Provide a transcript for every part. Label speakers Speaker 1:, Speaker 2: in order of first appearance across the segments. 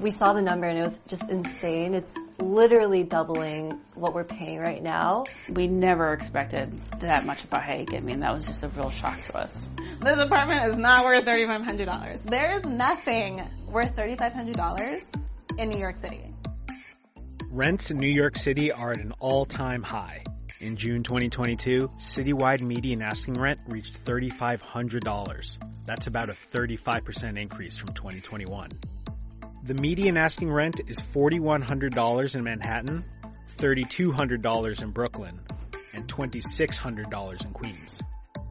Speaker 1: We saw the number and it was just insane. It's literally doubling what we're paying right now.
Speaker 2: We never expected that much of a hike. I mean, that was just a real shock to us.
Speaker 3: This apartment is not worth $3,500. There is nothing worth $3,500 in New York City.
Speaker 4: Rents in New York City are at an all-time high. In June 2022, citywide median asking rent reached $3,500. That's about a 35% increase from 2021. The median asking rent is $4,100 in Manhattan, $3,200 in Brooklyn, and $2,600 in Queens.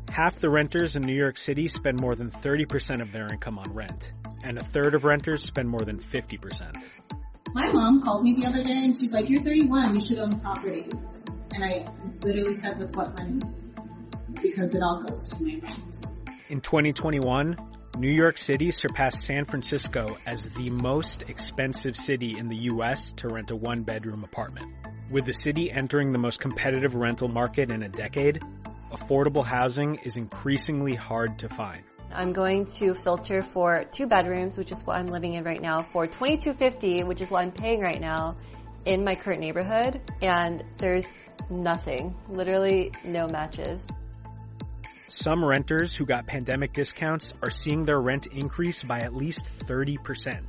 Speaker 4: Half the renters in New York City spend more than 30% of their income on rent, and a third of renters spend more than 50%.
Speaker 5: My mom called me the other day and she's like, you're 31, you should own property. And I literally said, with what money? Because it all goes to my rent.
Speaker 4: In 2021, New York City surpassed San Francisco as the most expensive city in the US to rent a one bedroom apartment. With the city entering the most competitive rental market in a decade, affordable housing is increasingly hard to find.
Speaker 1: I'm going to filter for two bedrooms, which is what I'm living in right now, for 2250, which is what I'm paying right now in my current neighborhood, and there's nothing, literally no matches.
Speaker 4: Some renters who got pandemic discounts are seeing their rent increase by at least 30%.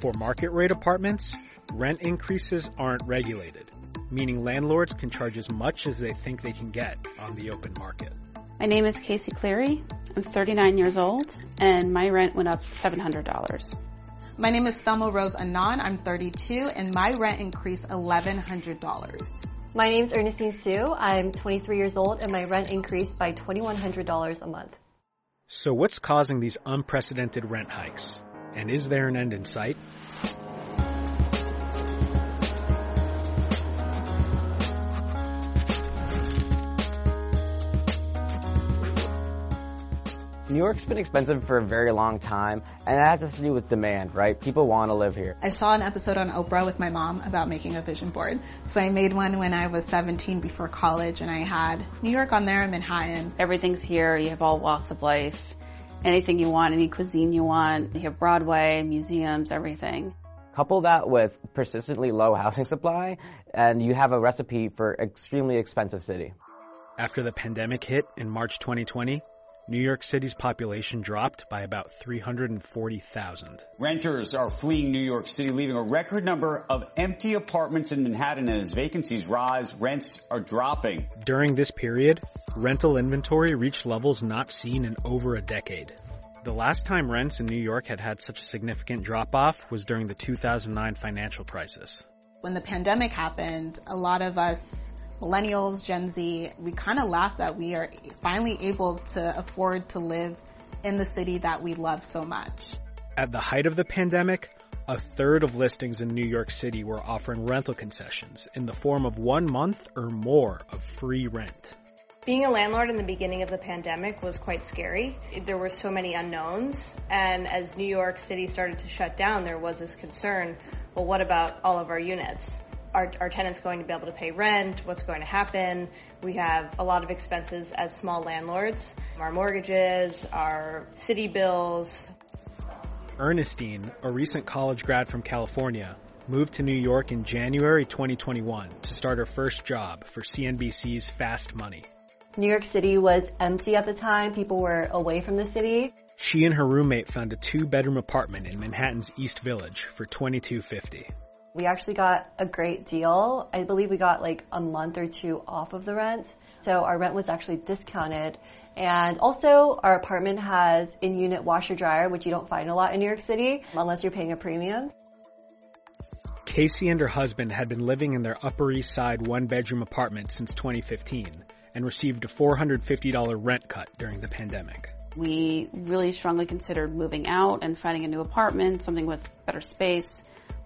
Speaker 4: For market rate apartments, rent increases aren't regulated, meaning landlords can charge as much as they think they can get on the open market.
Speaker 2: My name is Casey Cleary. I'm 39 years old, and my rent went up $700.
Speaker 3: My name is Thelma Rose Anon. I'm 32, and my rent increased $1,100.
Speaker 1: My name is Ernestine Sue. I'm 23 years old, and my rent increased by $2,100 a month.
Speaker 4: So what's causing these unprecedented rent hikes? And is there an end in sight?
Speaker 6: New York's been expensive for a very long time, and that has to do with demand, right? People want to live here.
Speaker 3: I saw an episode on Oprah with my mom about making a vision board. So I made one when I was 17 before college, and I had New York on there and Manhattan.
Speaker 2: Everything's here. You have all walks of life. Anything you want, any cuisine you want. You have Broadway, museums, everything.
Speaker 6: Couple that with persistently low housing supply, and you have a recipe for extremely expensive city.
Speaker 4: After the pandemic hit in March 2020, New York City's population dropped by about 340,000.
Speaker 7: Renters are fleeing New York City, leaving a record number of empty apartments in Manhattan. And as vacancies rise, rents are dropping.
Speaker 4: During this period, rental inventory reached levels not seen in over a decade. The last time rents in New York had had such a significant drop off was during the 2009 financial crisis.
Speaker 3: When the pandemic happened, a lot of us millennials, Gen Z, we kind of laugh that we are finally able to afford to live in the city that we love so much.
Speaker 4: At the height of the pandemic, a third of listings in New York City were offering rental concessions in the form of one month or more of free rent.
Speaker 8: Being a landlord in the beginning of the pandemic was quite scary. There were so many unknowns, and as New York City started to shut down, there was this concern well, what about all of our units? Are our tenants going to be able to pay rent? What's going to happen? We have a lot of expenses as small landlords. Our mortgages, our city bills.
Speaker 4: Ernestine, a recent college grad from California, moved to New York in January 2021 to start her first job for CNBC's Fast Money.
Speaker 1: New York City was empty at the time. People were away from the city.
Speaker 4: She and her roommate found a two-bedroom apartment in Manhattan's East Village for $22.50.
Speaker 1: We actually got a great deal. I believe we got like a month or two off of the rent. So our rent was actually discounted. And also our apartment has in-unit washer dryer, which you don't find a lot in New York City unless you're paying a premium.
Speaker 4: Casey and her husband had been living in their Upper East Side one bedroom apartment since 2015 and received a $450 rent cut during the pandemic.
Speaker 2: We really strongly considered moving out and finding a new apartment, something with better space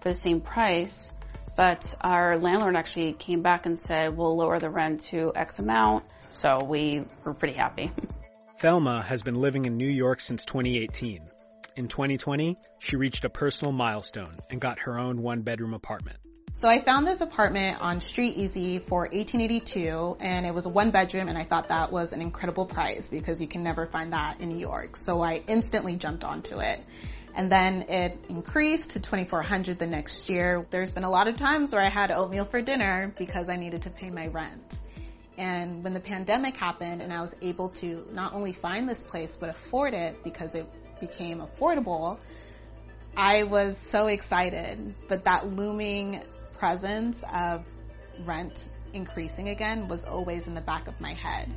Speaker 2: for the same price. But our landlord actually came back and said, we'll lower the rent to X amount. So we were pretty happy.
Speaker 4: Thelma has been living in New York since 2018. In 2020, she reached a personal milestone and got her own one bedroom apartment.
Speaker 3: So I found this apartment on StreetEasy for 1882 and it was a one bedroom and I thought that was an incredible price because you can never find that in New York. So I instantly jumped onto it. And then it increased to 2400 the next year. There's been a lot of times where I had oatmeal for dinner because I needed to pay my rent. And when the pandemic happened and I was able to not only find this place but afford it because it became affordable, I was so excited. But that looming presence of rent increasing again was always in the back of my head.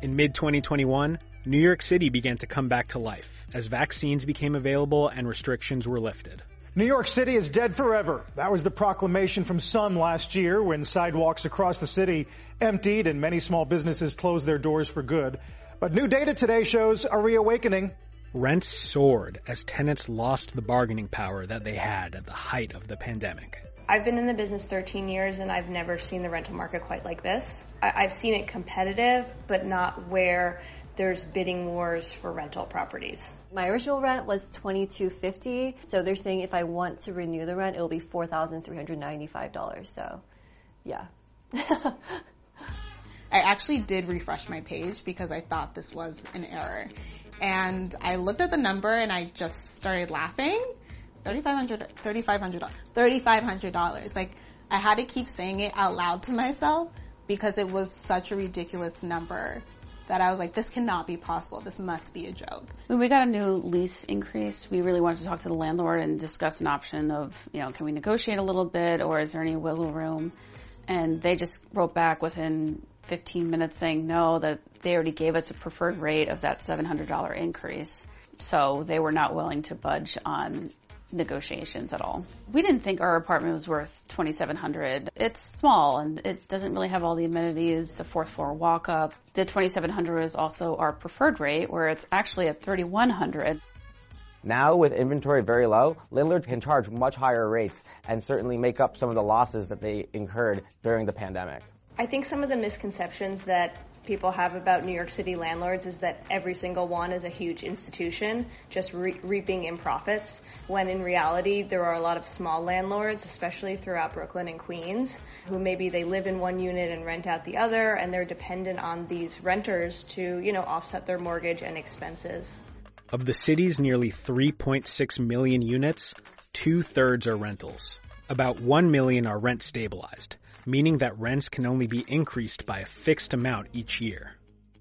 Speaker 4: In mid 2021, New York City began to come back to life as vaccines became available and restrictions were lifted.
Speaker 9: New York City is dead forever. That was the proclamation from some last year when sidewalks across the city emptied and many small businesses closed their doors for good. But new data today shows a reawakening.
Speaker 4: Rents soared as tenants lost the bargaining power that they had at the height of the pandemic.
Speaker 8: I've been in the business 13 years and I've never seen the rental market quite like this. I- have seen it competitive, but not where there's bidding wars for rental properties.
Speaker 1: My original rent was twenty two fifty, so they're saying if I want to renew the rent, it will be four thousand three hundred ninety five dollars. So, yeah.
Speaker 3: I actually did refresh my page because I thought this was an error, and I looked at the number and I just started laughing $3,500, $3,500, $3,500. Like, I had to keep saying it out loud to myself because it was such a ridiculous number that I was like, this cannot be possible. This must be a joke.
Speaker 2: When we got a new lease increase, we really wanted to talk to the landlord and discuss an option of, you know, can we negotiate a little bit or is there any wiggle room? And they just wrote back within 15 minutes saying no, that they already gave us a preferred rate of that $700 increase. So they were not willing to budge on negotiations at all. We didn't think our apartment was worth 2700 It's small and it doesn't really have all the amenities, the fourth floor walk up. The 2700 is also our preferred rate where it's actually at 3100
Speaker 6: now, with inventory very low, landlords can charge much higher rates and certainly make up some of the losses that they incurred during the pandemic.
Speaker 8: I think some of the misconceptions that people have about New York City landlords is that every single one is a huge institution just re- reaping in profits, when in reality there are a lot of small landlords, especially throughout Brooklyn and Queens, who maybe they live in one unit and rent out the other, and they're dependent on these renters to, you know, offset their mortgage and expenses.
Speaker 4: Of the city's nearly 3.6 million units, two thirds are rentals. About 1 million are rent stabilized meaning that rents can only be increased by a fixed amount each year.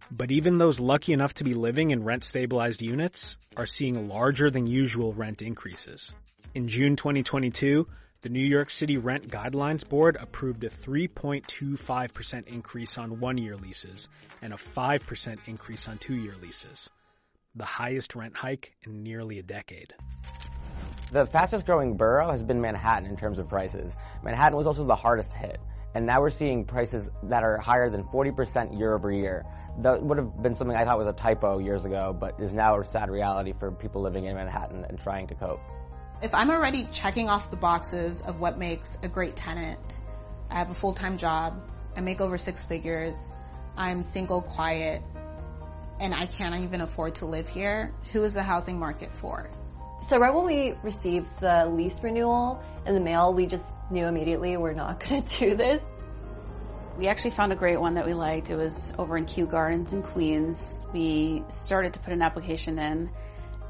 Speaker 4: But even those lucky enough to be living in rent stabilized units are seeing larger than usual rent increases. In June 2022, the New York City Rent Guidelines Board approved a 3.25% increase on one year leases and a 5% increase on two year leases, the highest rent hike in nearly a decade.
Speaker 6: The fastest growing borough has been Manhattan in terms of prices. Manhattan was also the hardest hit and now we're seeing prices that are higher than 40% year over year. That would have been something I thought was a typo years ago, but is now a sad reality for people living in Manhattan and trying to cope.
Speaker 3: If I'm already checking off the boxes of what makes a great tenant, I have a full-time job, I make over six figures, I'm single, quiet, and I can't even afford to live here, who is the housing market for?
Speaker 1: So right when we received the lease renewal in the mail, we just knew immediately we're not going to do this.
Speaker 2: We actually found a great one that we liked. It was over in Kew Gardens in Queens. We started to put an application in,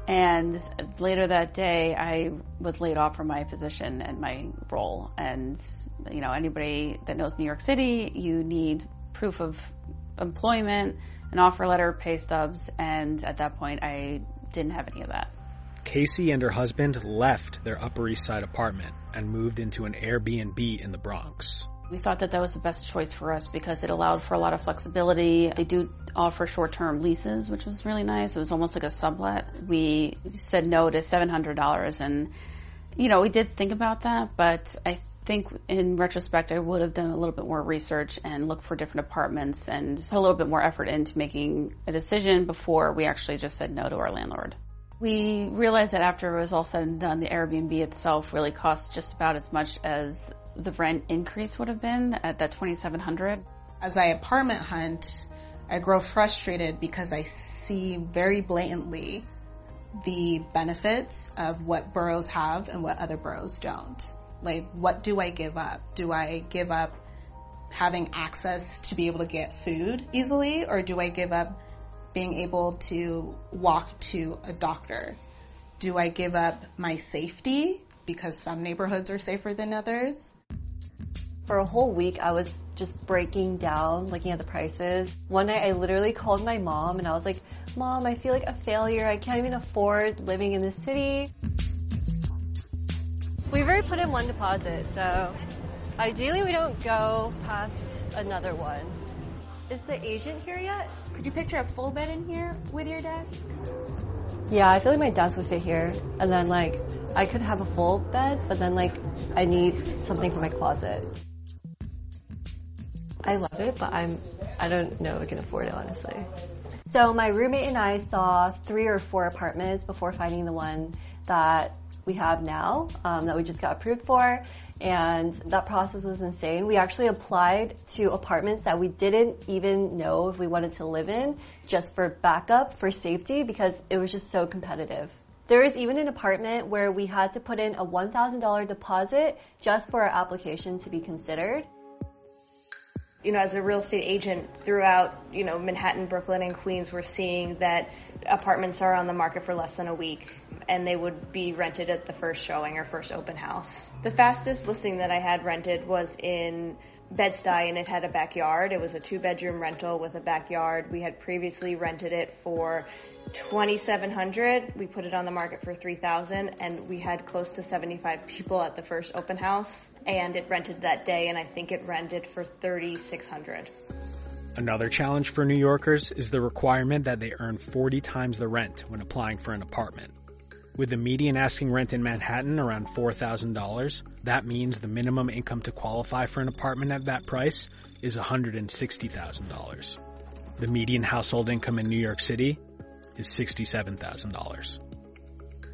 Speaker 2: and later that day, I was laid off from my position and my role. And you know, anybody that knows New York City, you need proof of employment, an offer letter, pay stubs, and at that point, I didn't have any of that.
Speaker 4: Casey and her husband left their Upper East Side apartment and moved into an Airbnb in the Bronx.
Speaker 2: We thought that that was the best choice for us because it allowed for a lot of flexibility. They do offer short-term leases, which was really nice. It was almost like a sublet. We said no to $700 and, you know, we did think about that, but I think in retrospect, I would have done a little bit more research and looked for different apartments and put a little bit more effort into making a decision before we actually just said no to our landlord. We realized that after it was all said and done, the Airbnb itself really cost just about as much as the rent increase would have been at that 2700
Speaker 3: As I apartment hunt, I grow frustrated because I see very blatantly the benefits of what boroughs have and what other boroughs don't. Like, what do I give up? Do I give up having access to be able to get food easily, or do I give up being able to walk to a doctor? Do I give up my safety because some neighborhoods are safer than others?
Speaker 1: For a whole week, I was just breaking down, looking at the prices. One night, I literally called my mom and I was like, Mom, I feel like a failure. I can't even afford living in the city. We've already put in one deposit, so ideally we don't go past another one. Is the agent here yet?
Speaker 2: Could you picture a full bed in here with your desk?
Speaker 1: Yeah, I feel like my desk would fit here. And then like, I could have a full bed, but then like, I need something for my closet. I love it, but I'm, I don't know if I can afford it honestly. So my roommate and I saw three or four apartments before finding the one that we have now, um, that we just got approved for. And that process was insane. We actually applied to apartments that we didn't even know if we wanted to live in just for backup, for safety, because it was just so competitive. There is even an apartment where we had to put in a $1,000 deposit just for our application to be considered
Speaker 8: you know, as a real estate agent throughout, you know, Manhattan, Brooklyn, and Queens, we're seeing that apartments are on the market for less than a week and they would be rented at the first showing or first open house. The fastest listing that I had rented was in Bed-Stuy and it had a backyard. It was a two bedroom rental with a backyard. We had previously rented it for 2700 we put it on the market for 3000 and we had close to 75 people at the first open house and it rented that day and i think it rented for 3600
Speaker 4: Another challenge for New Yorkers is the requirement that they earn 40 times the rent when applying for an apartment. With the median asking rent in Manhattan around $4,000, that means the minimum income to qualify for an apartment at that price is $160,000. The median household income in New York City is $67,000.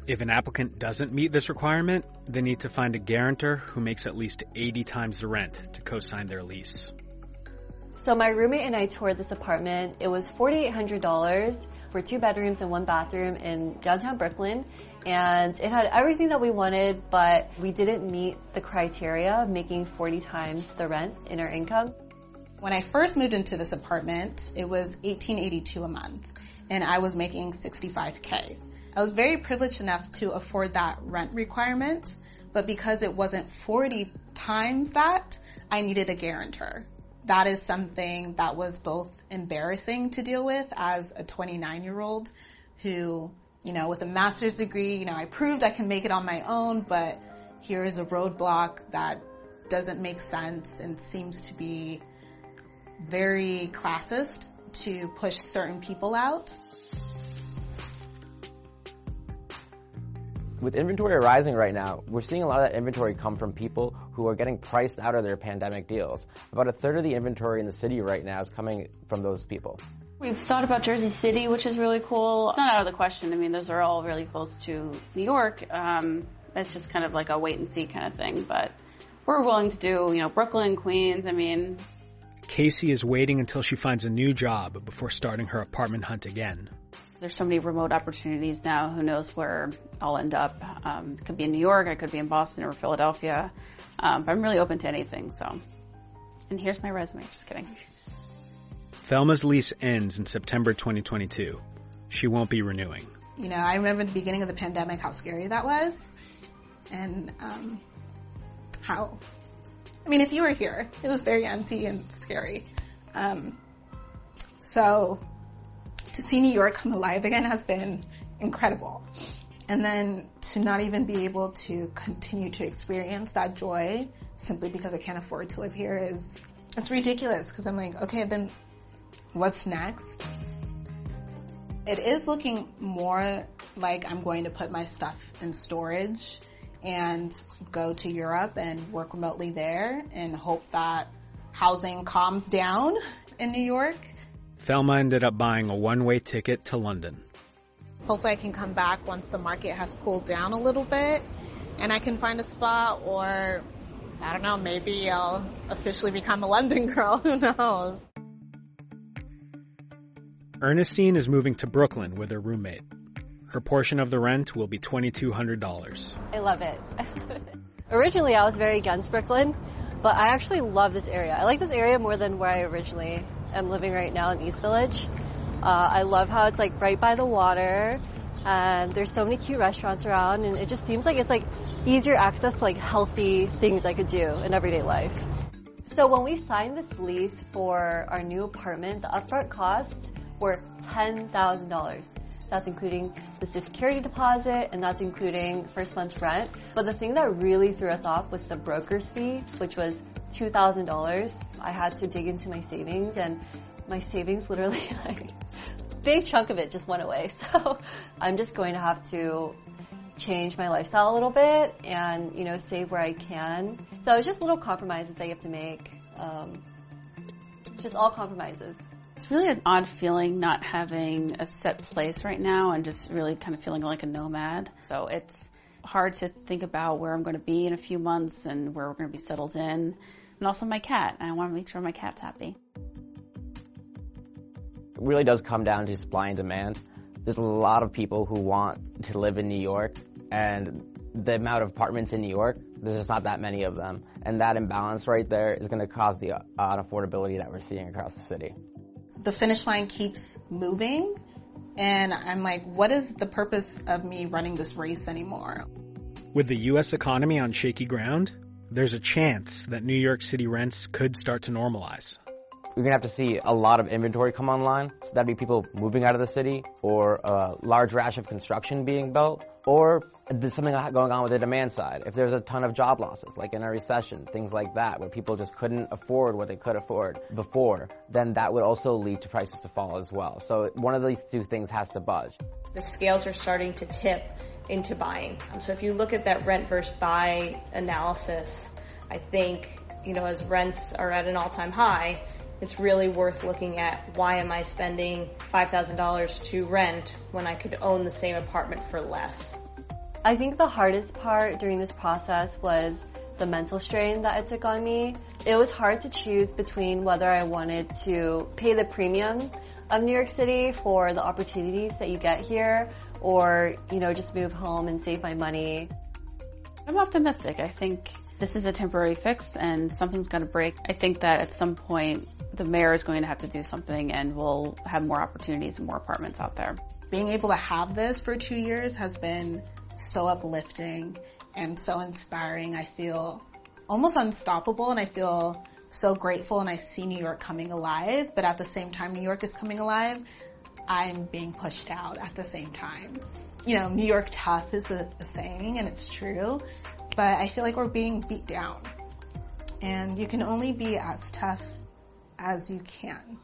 Speaker 4: If an applicant doesn't meet this requirement, they need to find a guarantor who makes at least 80 times the rent to co-sign their lease.
Speaker 1: So my roommate and I toured this apartment. It was $4,800 for two bedrooms and one bathroom in downtown Brooklyn. And it had everything that we wanted, but we didn't meet the criteria of making 40 times the rent in our income.
Speaker 3: When I first moved into this apartment, it was 1882 a month and I was making 65k. I was very privileged enough to afford that rent requirement, but because it wasn't 40 times that, I needed a guarantor. That is something that was both embarrassing to deal with as a 29 year old who, you know, with a master's degree, you know, I proved I can make it on my own, but here is a roadblock that doesn't make sense and seems to be very classist to push certain people out.
Speaker 6: With inventory rising right now, we're seeing a lot of that inventory come from people who are getting priced out of their pandemic deals. About a third of the inventory in the city right now is coming from those people.
Speaker 2: We've thought about Jersey City, which is really cool. It's not out of the question. I mean, those are all really close to New York. Um, it's just kind of like a wait and see kind of thing. But we're willing to do, you know, Brooklyn, Queens. I mean,
Speaker 4: Casey is waiting until she finds a new job before starting her apartment hunt again.
Speaker 2: There's so many remote opportunities now. Who knows where I'll end up? Um, it could be in New York, I could be in Boston or Philadelphia. Um, but I'm really open to anything. So, and here's my resume. Just kidding.
Speaker 4: Thelma's lease ends in September 2022. She won't be renewing.
Speaker 3: You know, I remember the beginning of the pandemic how scary that was, and um, how I mean, if you were here, it was very empty and scary. Um, so to see New York come alive again has been incredible. And then to not even be able to continue to experience that joy simply because I can't afford to live here is, it's ridiculous because I'm like, okay, then what's next? It is looking more like I'm going to put my stuff in storage and go to Europe and work remotely there and hope that housing calms down in New York.
Speaker 4: Thelma ended up buying a one-way ticket to London.
Speaker 3: Hopefully I can come back once the market has cooled down a little bit and I can find a spot or I don't know, maybe I'll officially become a London girl. Who knows?
Speaker 4: Ernestine is moving to Brooklyn with her roommate. Her portion of the rent will be $2,200.
Speaker 1: I love it. originally, I was very against Brooklyn, but I actually love this area. I like this area more than where I originally am living right now in East Village. Uh, I love how it's like right by the water and there's so many cute restaurants around and it just seems like it's like easier access to like healthy things I could do in everyday life. So when we signed this lease for our new apartment, the upfront costs were $10,000. That's including the security deposit and that's including first month's rent. But the thing that really threw us off was the broker's fee, which was $2,000. I had to dig into my savings and my savings literally like big chunk of it just went away. So I'm just going to have to change my lifestyle a little bit and, you know, save where I can. So it's just little compromises that I have to make. Um, just all compromises.
Speaker 2: It's really an odd feeling not having a set place right now and just really kind of feeling like a nomad. So it's hard to think about where I'm going to be in a few months and where we're going to be settled in. And also my cat. I want to make sure my cat's happy.
Speaker 6: It really does come down to supply and demand. There's a lot of people who want to live in New York and the amount of apartments in New York, there's just not that many of them. And that imbalance right there is going to cause the uh, unaffordability that we're seeing across the city.
Speaker 3: The finish line keeps moving and I'm like, what is the purpose of me running this race anymore?
Speaker 4: With the U.S. economy on shaky ground, there's a chance that New York City rents could start to normalize
Speaker 6: we're gonna have to see a lot of inventory come online. So that'd be people moving out of the city, or a large rash of construction being built, or there's something going on with the demand side. If there's a ton of job losses, like in a recession, things like that, where people just couldn't afford what they could afford before, then that would also lead to prices to fall as well. So one of these two things has to budge.
Speaker 8: The scales are starting to tip into buying. Um, so if you look at that rent versus buy analysis, I think, you know, as rents are at an all-time high, it's really worth looking at why am I spending $5,000 to rent when I could own the same apartment for less.
Speaker 1: I think the hardest part during this process was the mental strain that it took on me. It was hard to choose between whether I wanted to pay the premium of New York City for the opportunities that you get here or, you know, just move home and save my money.
Speaker 2: I'm optimistic. I think this is a temporary fix and something's going to break. I think that at some point the mayor is going to have to do something and we'll have more opportunities and more apartments out there.
Speaker 3: Being able to have this for two years has been so uplifting and so inspiring. I feel almost unstoppable and I feel so grateful and I see New York coming alive, but at the same time New York is coming alive, I'm being pushed out at the same time. You know, New York tough is a, a saying and it's true, but I feel like we're being beat down. And you can only be as tough as you can.